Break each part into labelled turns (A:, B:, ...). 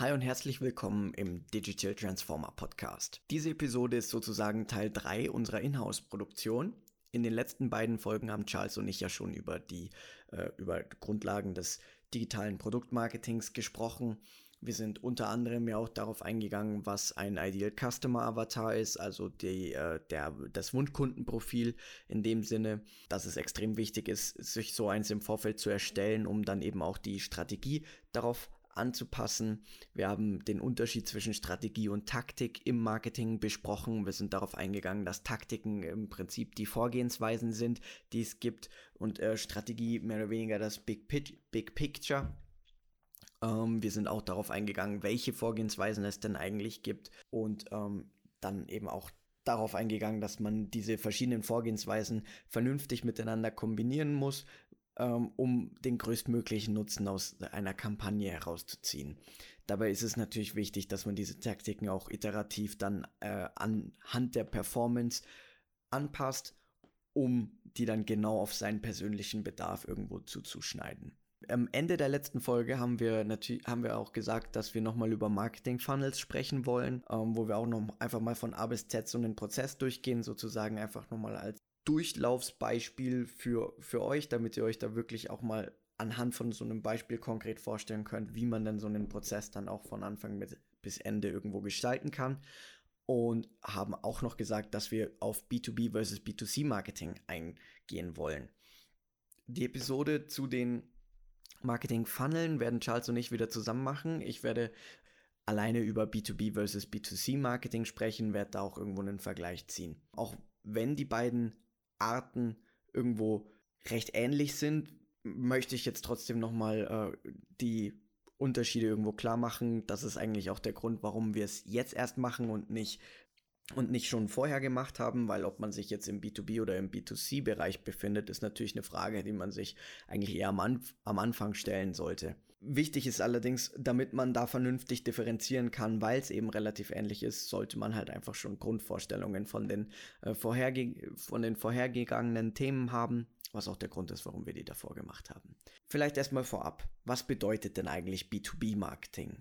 A: Hi und herzlich willkommen im Digital Transformer Podcast. Diese Episode ist sozusagen Teil 3 unserer Inhouse-Produktion. In den letzten beiden Folgen haben Charles und ich ja schon über die äh, über Grundlagen des digitalen Produktmarketings gesprochen. Wir sind unter anderem ja auch darauf eingegangen, was ein Ideal Customer Avatar ist, also die, äh, der, das Wunschkundenprofil in dem Sinne, dass es extrem wichtig ist, sich so eins im Vorfeld zu erstellen, um dann eben auch die Strategie darauf anzupassen. Wir haben den Unterschied zwischen Strategie und Taktik im Marketing besprochen. Wir sind darauf eingegangen, dass Taktiken im Prinzip die Vorgehensweisen sind, die es gibt und äh, Strategie mehr oder weniger das Big, Big Picture. Ähm, wir sind auch darauf eingegangen, welche Vorgehensweisen es denn eigentlich gibt und ähm, dann eben auch darauf eingegangen, dass man diese verschiedenen Vorgehensweisen vernünftig miteinander kombinieren muss, ähm, um den größtmöglichen Nutzen aus einer Kampagne herauszuziehen. Dabei ist es natürlich wichtig, dass man diese Taktiken auch iterativ dann äh, anhand der Performance anpasst, um die dann genau auf seinen persönlichen Bedarf irgendwo zuzuschneiden. Am Ende der letzten Folge haben wir natürlich haben wir auch gesagt, dass wir nochmal über Marketing Funnels sprechen wollen, ähm, wo wir auch noch einfach mal von A bis Z so einen Prozess durchgehen, sozusagen einfach nochmal als Durchlaufsbeispiel für, für euch, damit ihr euch da wirklich auch mal anhand von so einem Beispiel konkret vorstellen könnt, wie man dann so einen Prozess dann auch von Anfang mit, bis Ende irgendwo gestalten kann. Und haben auch noch gesagt, dass wir auf B2B versus B2C Marketing eingehen wollen. Die Episode zu den Marketing-Funneln werden Charles und ich wieder zusammen machen. Ich werde alleine über B2B versus B2C Marketing sprechen, werde da auch irgendwo einen Vergleich ziehen. Auch wenn die beiden Arten irgendwo recht ähnlich sind, möchte ich jetzt trotzdem nochmal äh, die Unterschiede irgendwo klar machen. Das ist eigentlich auch der Grund, warum wir es jetzt erst machen und nicht und nicht schon vorher gemacht haben, weil ob man sich jetzt im B2B oder im B2C-Bereich befindet, ist natürlich eine Frage, die man sich eigentlich eher am, Anf am Anfang stellen sollte. Wichtig ist allerdings, damit man da vernünftig differenzieren kann, weil es eben relativ ähnlich ist, sollte man halt einfach schon Grundvorstellungen von den, äh, vorherge von den vorhergegangenen Themen haben, was auch der Grund ist, warum wir die davor gemacht haben. Vielleicht erstmal vorab, was bedeutet denn eigentlich B2B-Marketing?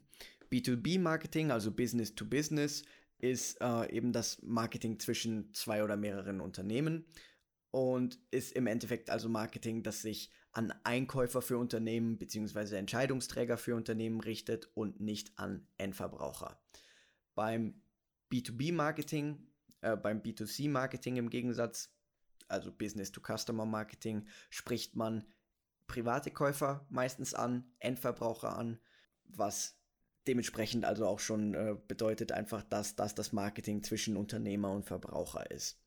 A: B2B-Marketing, also Business to Business, ist äh, eben das Marketing zwischen zwei oder mehreren Unternehmen und ist im Endeffekt also Marketing, das sich an Einkäufer für Unternehmen bzw. Entscheidungsträger für Unternehmen richtet und nicht an Endverbraucher. Beim B2B-Marketing, äh, beim B2C-Marketing im Gegensatz, also Business-to-Customer-Marketing, spricht man private Käufer meistens an, Endverbraucher an, was dementsprechend also auch schon äh, bedeutet einfach, dass das das Marketing zwischen Unternehmer und Verbraucher ist.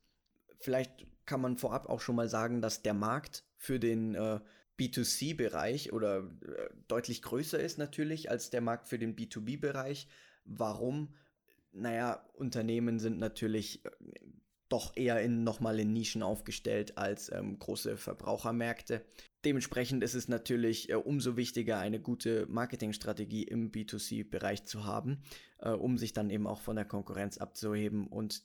A: Vielleicht kann man vorab auch schon mal sagen, dass der Markt für den äh, B2C-Bereich oder äh, deutlich größer ist natürlich als der Markt für den B2B-Bereich. Warum? Naja, Unternehmen sind natürlich äh, doch eher in nochmal in Nischen aufgestellt als ähm, große Verbrauchermärkte. Dementsprechend ist es natürlich äh, umso wichtiger, eine gute Marketingstrategie im B2C-Bereich zu haben, äh, um sich dann eben auch von der Konkurrenz abzuheben und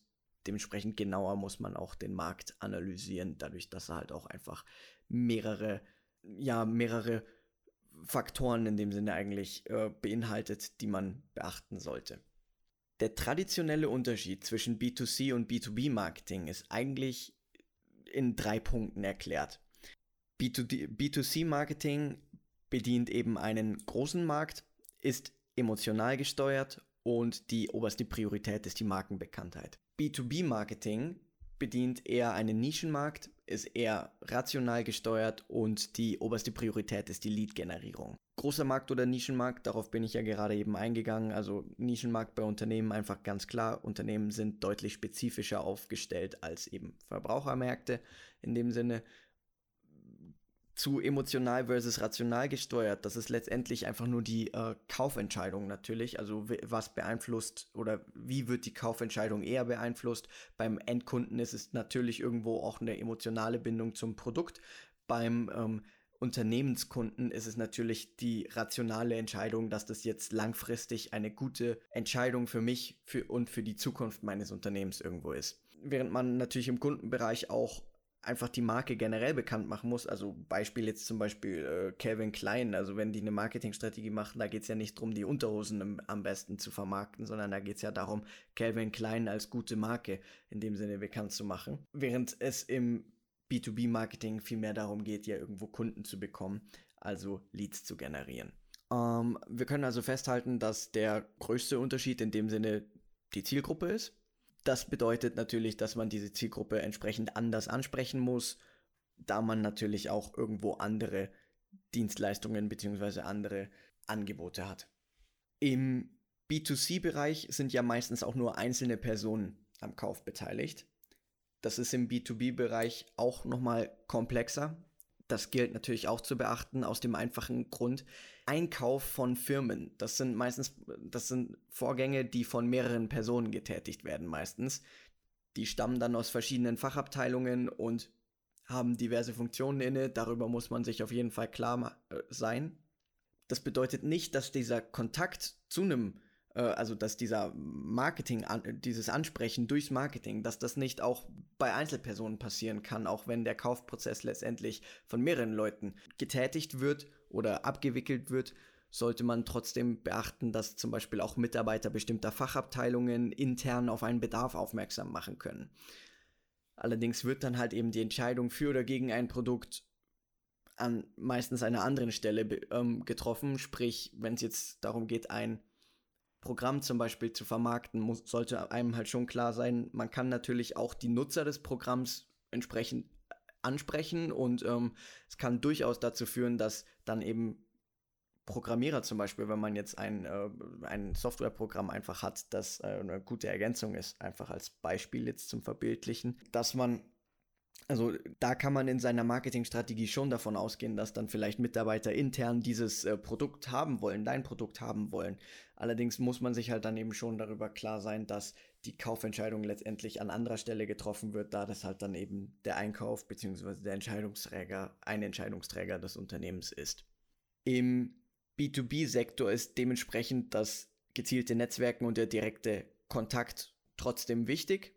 A: dementsprechend genauer muss man auch den Markt analysieren, dadurch, dass er halt auch einfach mehrere, ja, mehrere Faktoren in dem Sinne eigentlich äh, beinhaltet, die man beachten sollte. Der traditionelle Unterschied zwischen B2C und B2B-Marketing ist eigentlich in drei Punkten erklärt. B2C-Marketing bedient eben einen großen Markt, ist emotional gesteuert und die oberste Priorität ist die Markenbekanntheit. B2B-Marketing bedient eher einen Nischenmarkt, ist eher rational gesteuert und die oberste Priorität ist die Lead-Generierung. Großer Markt oder Nischenmarkt, darauf bin ich ja gerade eben eingegangen. Also Nischenmarkt bei Unternehmen einfach ganz klar. Unternehmen sind deutlich spezifischer aufgestellt als eben Verbrauchermärkte in dem Sinne zu emotional versus rational gesteuert. Das ist letztendlich einfach nur die äh, Kaufentscheidung natürlich. Also was beeinflusst oder wie wird die Kaufentscheidung eher beeinflusst. Beim Endkunden ist es natürlich irgendwo auch eine emotionale Bindung zum Produkt. Beim ähm, Unternehmenskunden ist es natürlich die rationale Entscheidung, dass das jetzt langfristig eine gute Entscheidung für mich für, und für die Zukunft meines Unternehmens irgendwo ist. Während man natürlich im Kundenbereich auch einfach die Marke generell bekannt machen muss. Also Beispiel jetzt zum Beispiel äh, Calvin Klein. Also wenn die eine Marketingstrategie machen, da geht es ja nicht darum, die Unterhosen im, am besten zu vermarkten, sondern da geht es ja darum, Calvin Klein als gute Marke in dem Sinne bekannt zu machen. Während es im B2B-Marketing vielmehr darum geht, ja irgendwo Kunden zu bekommen, also Leads zu generieren. Ähm, wir können also festhalten, dass der größte Unterschied in dem Sinne die Zielgruppe ist. Das bedeutet natürlich, dass man diese Zielgruppe entsprechend anders ansprechen muss, da man natürlich auch irgendwo andere Dienstleistungen bzw. andere Angebote hat. Im B2C-Bereich sind ja meistens auch nur einzelne Personen am Kauf beteiligt. Das ist im B2B-Bereich auch nochmal komplexer. Das gilt natürlich auch zu beachten aus dem einfachen Grund, Einkauf von Firmen. Das sind meistens, das sind Vorgänge, die von mehreren Personen getätigt werden meistens. Die stammen dann aus verschiedenen Fachabteilungen und haben diverse Funktionen inne. Darüber muss man sich auf jeden Fall klar äh, sein. Das bedeutet nicht, dass dieser Kontakt zu einem also dass dieser Marketing, dieses Ansprechen durchs Marketing, dass das nicht auch bei Einzelpersonen passieren kann, auch wenn der Kaufprozess letztendlich von mehreren Leuten getätigt wird oder abgewickelt wird, sollte man trotzdem beachten, dass zum Beispiel auch Mitarbeiter bestimmter Fachabteilungen intern auf einen Bedarf aufmerksam machen können. Allerdings wird dann halt eben die Entscheidung für oder gegen ein Produkt an meistens einer anderen Stelle ähm, getroffen. Sprich, wenn es jetzt darum geht, ein Programm zum Beispiel zu vermarkten, muss, sollte einem halt schon klar sein, man kann natürlich auch die Nutzer des Programms entsprechend ansprechen und ähm, es kann durchaus dazu führen, dass dann eben Programmierer zum Beispiel, wenn man jetzt ein, äh, ein Softwareprogramm einfach hat, das äh, eine gute Ergänzung ist, einfach als Beispiel jetzt zum Verbildlichen, dass man also da kann man in seiner Marketingstrategie schon davon ausgehen, dass dann vielleicht Mitarbeiter intern dieses äh, Produkt haben wollen, dein Produkt haben wollen. Allerdings muss man sich halt dann eben schon darüber klar sein, dass die Kaufentscheidung letztendlich an anderer Stelle getroffen wird, da das halt dann eben der Einkauf bzw. der Entscheidungsträger, ein Entscheidungsträger des Unternehmens ist. Im B2B-Sektor ist dementsprechend das gezielte Netzwerken und der direkte Kontakt trotzdem wichtig,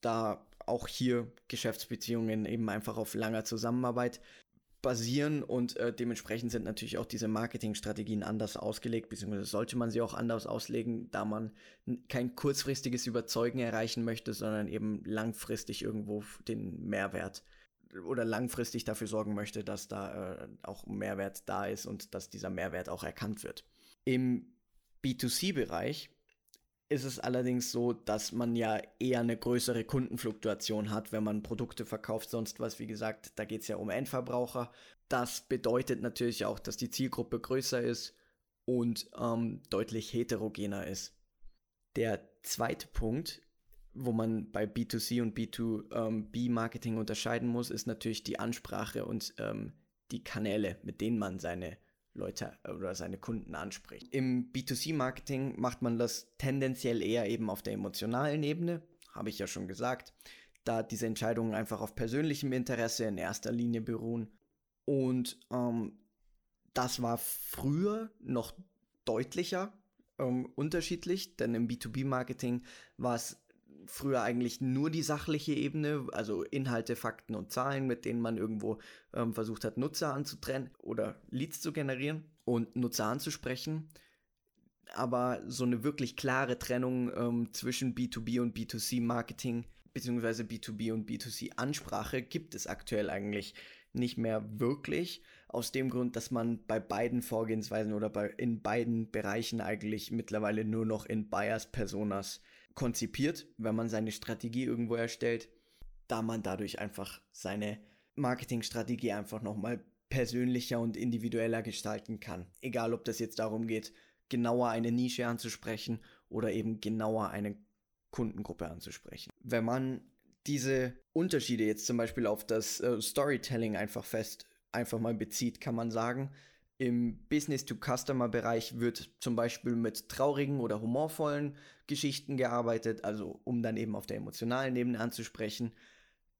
A: da auch hier Geschäftsbeziehungen eben einfach auf langer Zusammenarbeit basieren und äh, dementsprechend sind natürlich auch diese Marketingstrategien anders ausgelegt, beziehungsweise sollte man sie auch anders auslegen, da man kein kurzfristiges Überzeugen erreichen möchte, sondern eben langfristig irgendwo den Mehrwert oder langfristig dafür sorgen möchte, dass da äh, auch Mehrwert da ist und dass dieser Mehrwert auch erkannt wird. Im B2C-Bereich ist es allerdings so, dass man ja eher eine größere Kundenfluktuation hat, wenn man Produkte verkauft, sonst was, wie gesagt, da geht es ja um Endverbraucher. Das bedeutet natürlich auch, dass die Zielgruppe größer ist und ähm, deutlich heterogener ist. Der zweite Punkt, wo man bei B2C und B2B-Marketing ähm, unterscheiden muss, ist natürlich die Ansprache und ähm, die Kanäle, mit denen man seine Leute oder seine Kunden anspricht. Im B2C-Marketing macht man das tendenziell eher eben auf der emotionalen Ebene, habe ich ja schon gesagt, da diese Entscheidungen einfach auf persönlichem Interesse in erster Linie beruhen. Und ähm, das war früher noch deutlicher ähm, unterschiedlich, denn im B2B-Marketing war es früher eigentlich nur die sachliche Ebene, also Inhalte, Fakten und Zahlen, mit denen man irgendwo ähm, versucht hat, Nutzer anzutrennen oder Leads zu generieren und Nutzer anzusprechen. Aber so eine wirklich klare Trennung ähm, zwischen B2B und B2C Marketing beziehungsweise B2B und B2C Ansprache gibt es aktuell eigentlich nicht mehr wirklich. Aus dem Grund, dass man bei beiden Vorgehensweisen oder bei, in beiden Bereichen eigentlich mittlerweile nur noch in Buyers Personas konzipiert, wenn man seine Strategie irgendwo erstellt, da man dadurch einfach seine Marketingstrategie einfach nochmal persönlicher und individueller gestalten kann. Egal, ob das jetzt darum geht, genauer eine Nische anzusprechen oder eben genauer eine Kundengruppe anzusprechen. Wenn man diese Unterschiede jetzt zum Beispiel auf das äh, Storytelling einfach fest, einfach mal bezieht, kann man sagen, im Business-to-Customer-Bereich wird zum Beispiel mit traurigen oder humorvollen Geschichten gearbeitet, also um dann eben auf der emotionalen Ebene anzusprechen.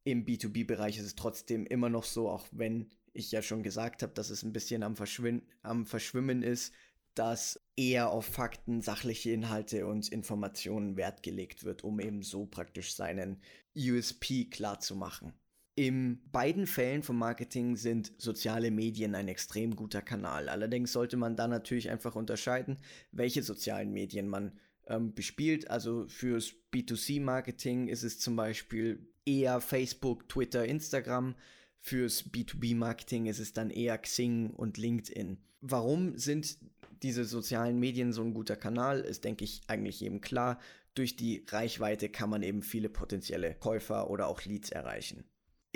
A: Im B2B-Bereich ist es trotzdem immer noch so, auch wenn ich ja schon gesagt habe, dass es ein bisschen am, Verschwin am Verschwimmen ist, dass eher auf Fakten, sachliche Inhalte und Informationen Wert gelegt wird, um eben so praktisch seinen USP klar zu machen. In beiden Fällen vom Marketing sind soziale Medien ein extrem guter Kanal. Allerdings sollte man da natürlich einfach unterscheiden, welche sozialen Medien man ähm, bespielt. Also fürs B2C-Marketing ist es zum Beispiel eher Facebook, Twitter, Instagram. Fürs B2B-Marketing ist es dann eher Xing und LinkedIn. Warum sind diese sozialen Medien so ein guter Kanal? Ist, denke ich, eigentlich eben klar. Durch die Reichweite kann man eben viele potenzielle Käufer oder auch Leads erreichen.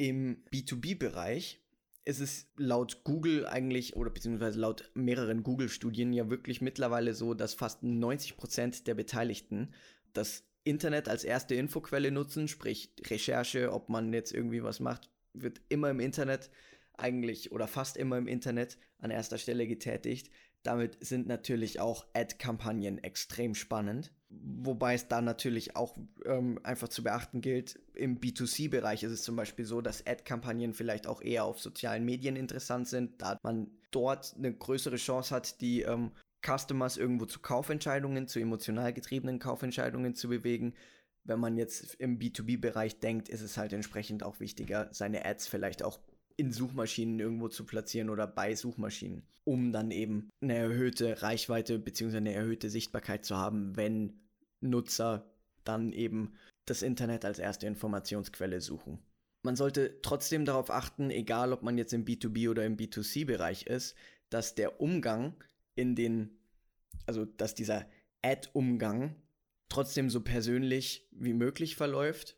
A: Im B2B-Bereich ist es laut Google eigentlich oder beziehungsweise laut mehreren Google-Studien ja wirklich mittlerweile so, dass fast 90 Prozent der Beteiligten das Internet als erste Infoquelle nutzen, sprich Recherche, ob man jetzt irgendwie was macht, wird immer im Internet eigentlich oder fast immer im Internet an erster Stelle getätigt. Damit sind natürlich auch Ad-Kampagnen extrem spannend. Wobei es da natürlich auch ähm, einfach zu beachten gilt, im B2C-Bereich ist es zum Beispiel so, dass Ad-Kampagnen vielleicht auch eher auf sozialen Medien interessant sind, da man dort eine größere Chance hat, die ähm, Customers irgendwo zu Kaufentscheidungen, zu emotional getriebenen Kaufentscheidungen zu bewegen. Wenn man jetzt im B2B-Bereich denkt, ist es halt entsprechend auch wichtiger, seine Ads vielleicht auch in Suchmaschinen irgendwo zu platzieren oder bei Suchmaschinen, um dann eben eine erhöhte Reichweite bzw. eine erhöhte Sichtbarkeit zu haben, wenn Nutzer dann eben das Internet als erste Informationsquelle suchen. Man sollte trotzdem darauf achten, egal ob man jetzt im B2B oder im B2C-Bereich ist, dass der Umgang in den, also dass dieser Ad-Umgang trotzdem so persönlich wie möglich verläuft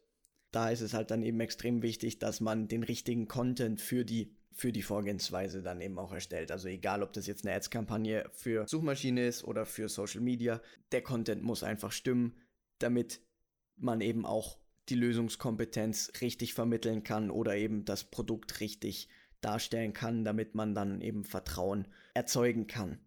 A: da ist es halt dann eben extrem wichtig, dass man den richtigen Content für die für die Vorgehensweise dann eben auch erstellt. Also egal, ob das jetzt eine Ads-Kampagne für Suchmaschine ist oder für Social Media, der Content muss einfach stimmen, damit man eben auch die Lösungskompetenz richtig vermitteln kann oder eben das Produkt richtig darstellen kann, damit man dann eben Vertrauen erzeugen kann.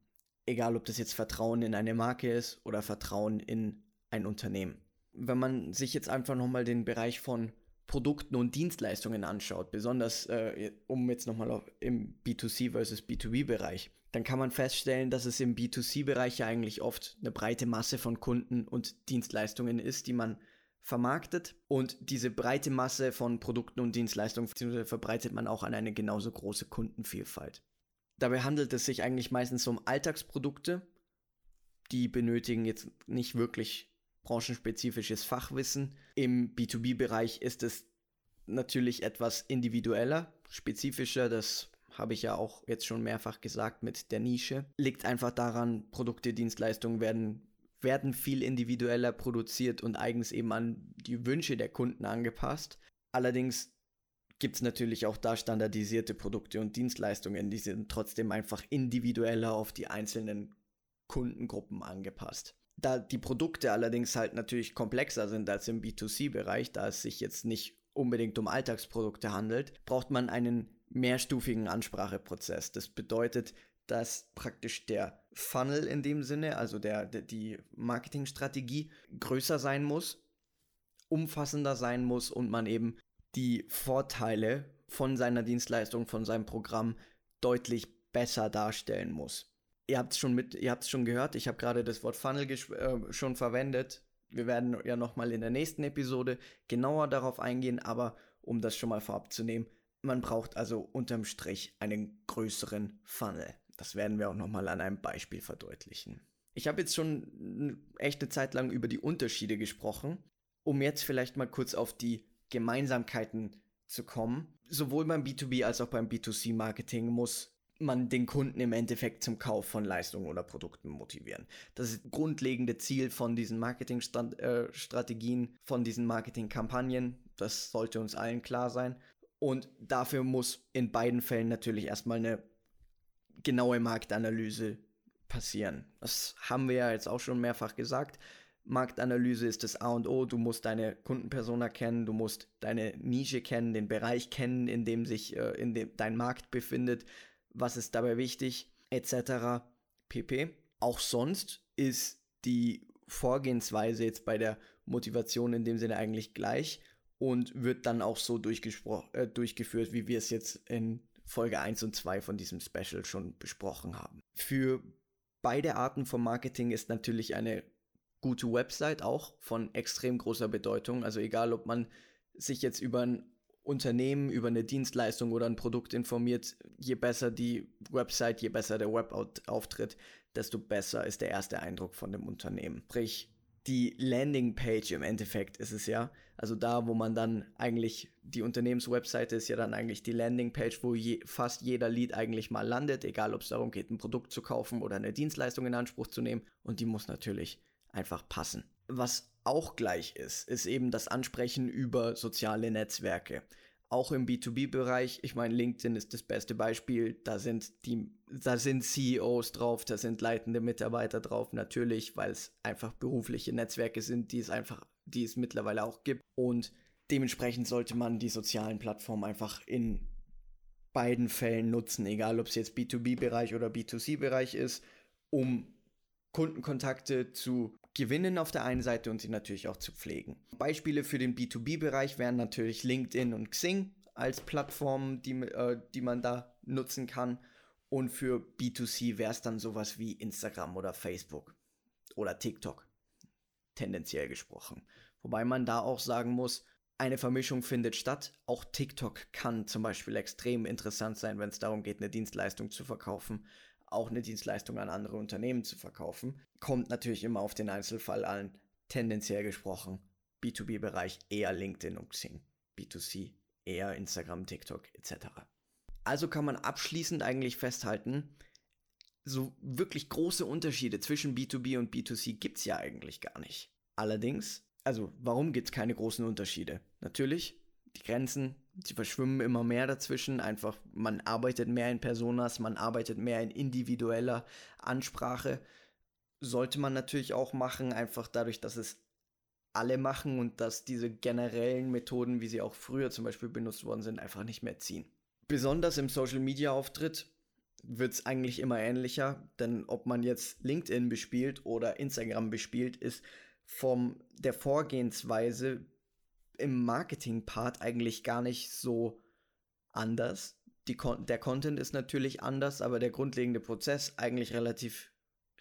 A: Egal, ob das jetzt Vertrauen in eine Marke ist oder Vertrauen in ein Unternehmen wenn man sich jetzt einfach nochmal den Bereich von Produkten und Dienstleistungen anschaut, besonders äh, um jetzt nochmal im B2C versus B2B-Bereich, dann kann man feststellen, dass es im B2C-Bereich ja eigentlich oft eine breite Masse von Kunden und Dienstleistungen ist, die man vermarktet und diese breite Masse von Produkten und Dienstleistungen verbreitet man auch an eine genauso große Kundenvielfalt. Dabei handelt es sich eigentlich meistens um Alltagsprodukte, die benötigen jetzt nicht wirklich branchenspezifisches Fachwissen. Im B2B-Bereich ist es natürlich etwas individueller, spezifischer, das habe ich ja auch jetzt schon mehrfach gesagt mit der Nische. Liegt einfach daran, Produkte, Dienstleistungen werden, werden viel individueller produziert und eigens eben an die Wünsche der Kunden angepasst. Allerdings gibt es natürlich auch da standardisierte Produkte und Dienstleistungen, die sind trotzdem einfach individueller auf die einzelnen Kundengruppen angepasst. Da die Produkte allerdings halt natürlich komplexer sind als im B2C-Bereich, da es sich jetzt nicht unbedingt um Alltagsprodukte handelt, braucht man einen mehrstufigen Anspracheprozess. Das bedeutet, dass praktisch der Funnel in dem Sinne, also der, der, die Marketingstrategie größer sein muss, umfassender sein muss und man eben die Vorteile von seiner Dienstleistung, von seinem Programm deutlich besser darstellen muss ihr habt es schon mit, ihr habt es schon gehört, ich habe gerade das Wort Funnel äh, schon verwendet. Wir werden ja nochmal in der nächsten Episode genauer darauf eingehen, aber um das schon mal vorab zu nehmen, man braucht also unterm Strich einen größeren Funnel. Das werden wir auch nochmal an einem Beispiel verdeutlichen. Ich habe jetzt schon eine Zeit lang über die Unterschiede gesprochen, um jetzt vielleicht mal kurz auf die Gemeinsamkeiten zu kommen. Sowohl beim B2B als auch beim B2C-Marketing muss man den Kunden im Endeffekt zum Kauf von Leistungen oder Produkten motivieren. Das ist das grundlegende Ziel von diesen Marketingstrategien, äh, von diesen Marketingkampagnen. Das sollte uns allen klar sein. Und dafür muss in beiden Fällen natürlich erstmal eine genaue Marktanalyse passieren. Das haben wir ja jetzt auch schon mehrfach gesagt. Marktanalyse ist das A und O. Du musst deine Kundenpersona kennen, du musst deine Nische kennen, den Bereich kennen, in dem sich äh, in dem dein Markt befindet was ist dabei wichtig, etc. pp. Auch sonst ist die Vorgehensweise jetzt bei der Motivation in dem Sinne eigentlich gleich und wird dann auch so äh, durchgeführt, wie wir es jetzt in Folge 1 und 2 von diesem Special schon besprochen haben. Für beide Arten von Marketing ist natürlich eine gute Website auch von extrem großer Bedeutung. Also egal, ob man sich jetzt über ein Unternehmen über eine Dienstleistung oder ein Produkt informiert, je besser die Website, je besser der Webauftritt, desto besser ist der erste Eindruck von dem Unternehmen. Sprich, die Landingpage im Endeffekt ist es ja. Also da, wo man dann eigentlich, die Unternehmenswebseite ist ja dann eigentlich die Landingpage, wo je, fast jeder Lead eigentlich mal landet, egal ob es darum geht, ein Produkt zu kaufen oder eine Dienstleistung in Anspruch zu nehmen. Und die muss natürlich einfach passen. Was auch gleich ist, ist eben das Ansprechen über soziale Netzwerke. Auch im B2B-Bereich, ich meine, LinkedIn ist das beste Beispiel. Da sind die, da sind CEOs drauf, da sind leitende Mitarbeiter drauf, natürlich, weil es einfach berufliche Netzwerke sind, die es einfach, die es mittlerweile auch gibt. Und dementsprechend sollte man die sozialen Plattformen einfach in beiden Fällen nutzen, egal ob es jetzt B2B-Bereich oder B2C-Bereich ist, um Kundenkontakte zu gewinnen auf der einen Seite und sie natürlich auch zu pflegen. Beispiele für den B2B-Bereich wären natürlich LinkedIn und Xing als Plattformen, die, äh, die man da nutzen kann. Und für B2C wäre es dann sowas wie Instagram oder Facebook oder TikTok, tendenziell gesprochen. Wobei man da auch sagen muss, eine Vermischung findet statt. Auch TikTok kann zum Beispiel extrem interessant sein, wenn es darum geht, eine Dienstleistung zu verkaufen auch eine Dienstleistung an andere Unternehmen zu verkaufen. Kommt natürlich immer auf den Einzelfall an. Tendenziell gesprochen, B2B-Bereich eher LinkedIn und Xing. B2C eher Instagram, TikTok etc. Also kann man abschließend eigentlich festhalten, so wirklich große Unterschiede zwischen B2B und B2C gibt es ja eigentlich gar nicht. Allerdings, also warum gibt es keine großen Unterschiede? Natürlich, die Grenzen, die verschwimmen immer mehr dazwischen. Einfach, man arbeitet mehr in Personas, man arbeitet mehr in individueller Ansprache. Sollte man natürlich auch machen, einfach dadurch, dass es alle machen und dass diese generellen Methoden, wie sie auch früher zum Beispiel benutzt worden sind, einfach nicht mehr ziehen. Besonders im Social Media Auftritt wird es eigentlich immer ähnlicher, denn ob man jetzt LinkedIn bespielt oder Instagram bespielt, ist von der Vorgehensweise im Marketing-Part eigentlich gar nicht so anders. Die, der Content ist natürlich anders, aber der grundlegende Prozess eigentlich relativ,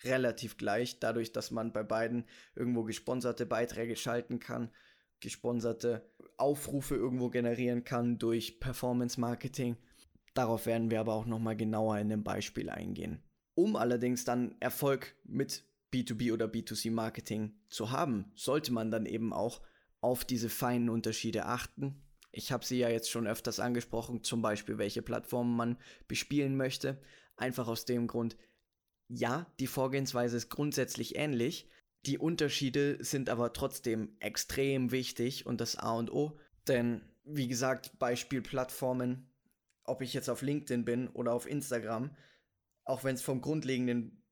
A: relativ gleich, dadurch, dass man bei beiden irgendwo gesponserte Beiträge schalten kann, gesponserte Aufrufe irgendwo generieren kann durch Performance-Marketing. Darauf werden wir aber auch nochmal genauer in dem Beispiel eingehen. Um allerdings dann Erfolg mit B2B oder B2C-Marketing zu haben, sollte man dann eben auch auf diese feinen Unterschiede achten. Ich habe sie ja jetzt schon öfters angesprochen, zum Beispiel welche Plattformen man bespielen möchte. Einfach aus dem Grund, ja, die Vorgehensweise ist grundsätzlich ähnlich, die Unterschiede sind aber trotzdem extrem wichtig und das A und O. Denn, wie gesagt, Beispiel Plattformen, ob ich jetzt auf LinkedIn bin oder auf Instagram, auch wenn es vom grundlegenden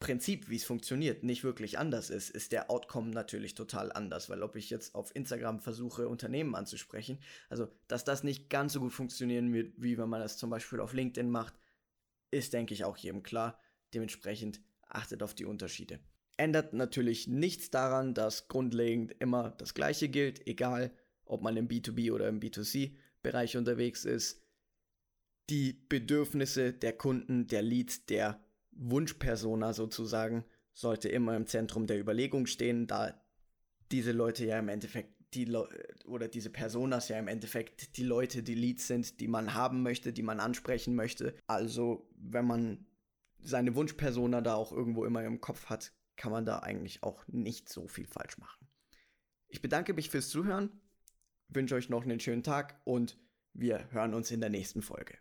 A: Prinzip, wie es funktioniert, nicht wirklich anders ist, ist der Outcome natürlich total anders, weil ob ich jetzt auf Instagram versuche, Unternehmen anzusprechen, also dass das nicht ganz so gut funktionieren wird, wie wenn man das zum Beispiel auf LinkedIn macht, ist, denke ich, auch jedem klar. Dementsprechend achtet auf die Unterschiede. Ändert natürlich nichts daran, dass grundlegend immer das Gleiche gilt, egal ob man im B2B oder im B2C-Bereich unterwegs ist. Die Bedürfnisse der Kunden, der Leads, der Wunschpersona sozusagen sollte immer im Zentrum der Überlegung stehen, da diese Leute ja im Endeffekt die Le oder diese Personas ja im Endeffekt die Leute, die Leads sind, die man haben möchte, die man ansprechen möchte. Also, wenn man seine Wunschpersona da auch irgendwo immer im Kopf hat, kann man da eigentlich auch nicht so viel falsch machen. Ich bedanke mich fürs Zuhören, wünsche euch noch einen schönen Tag und wir hören uns in der nächsten Folge.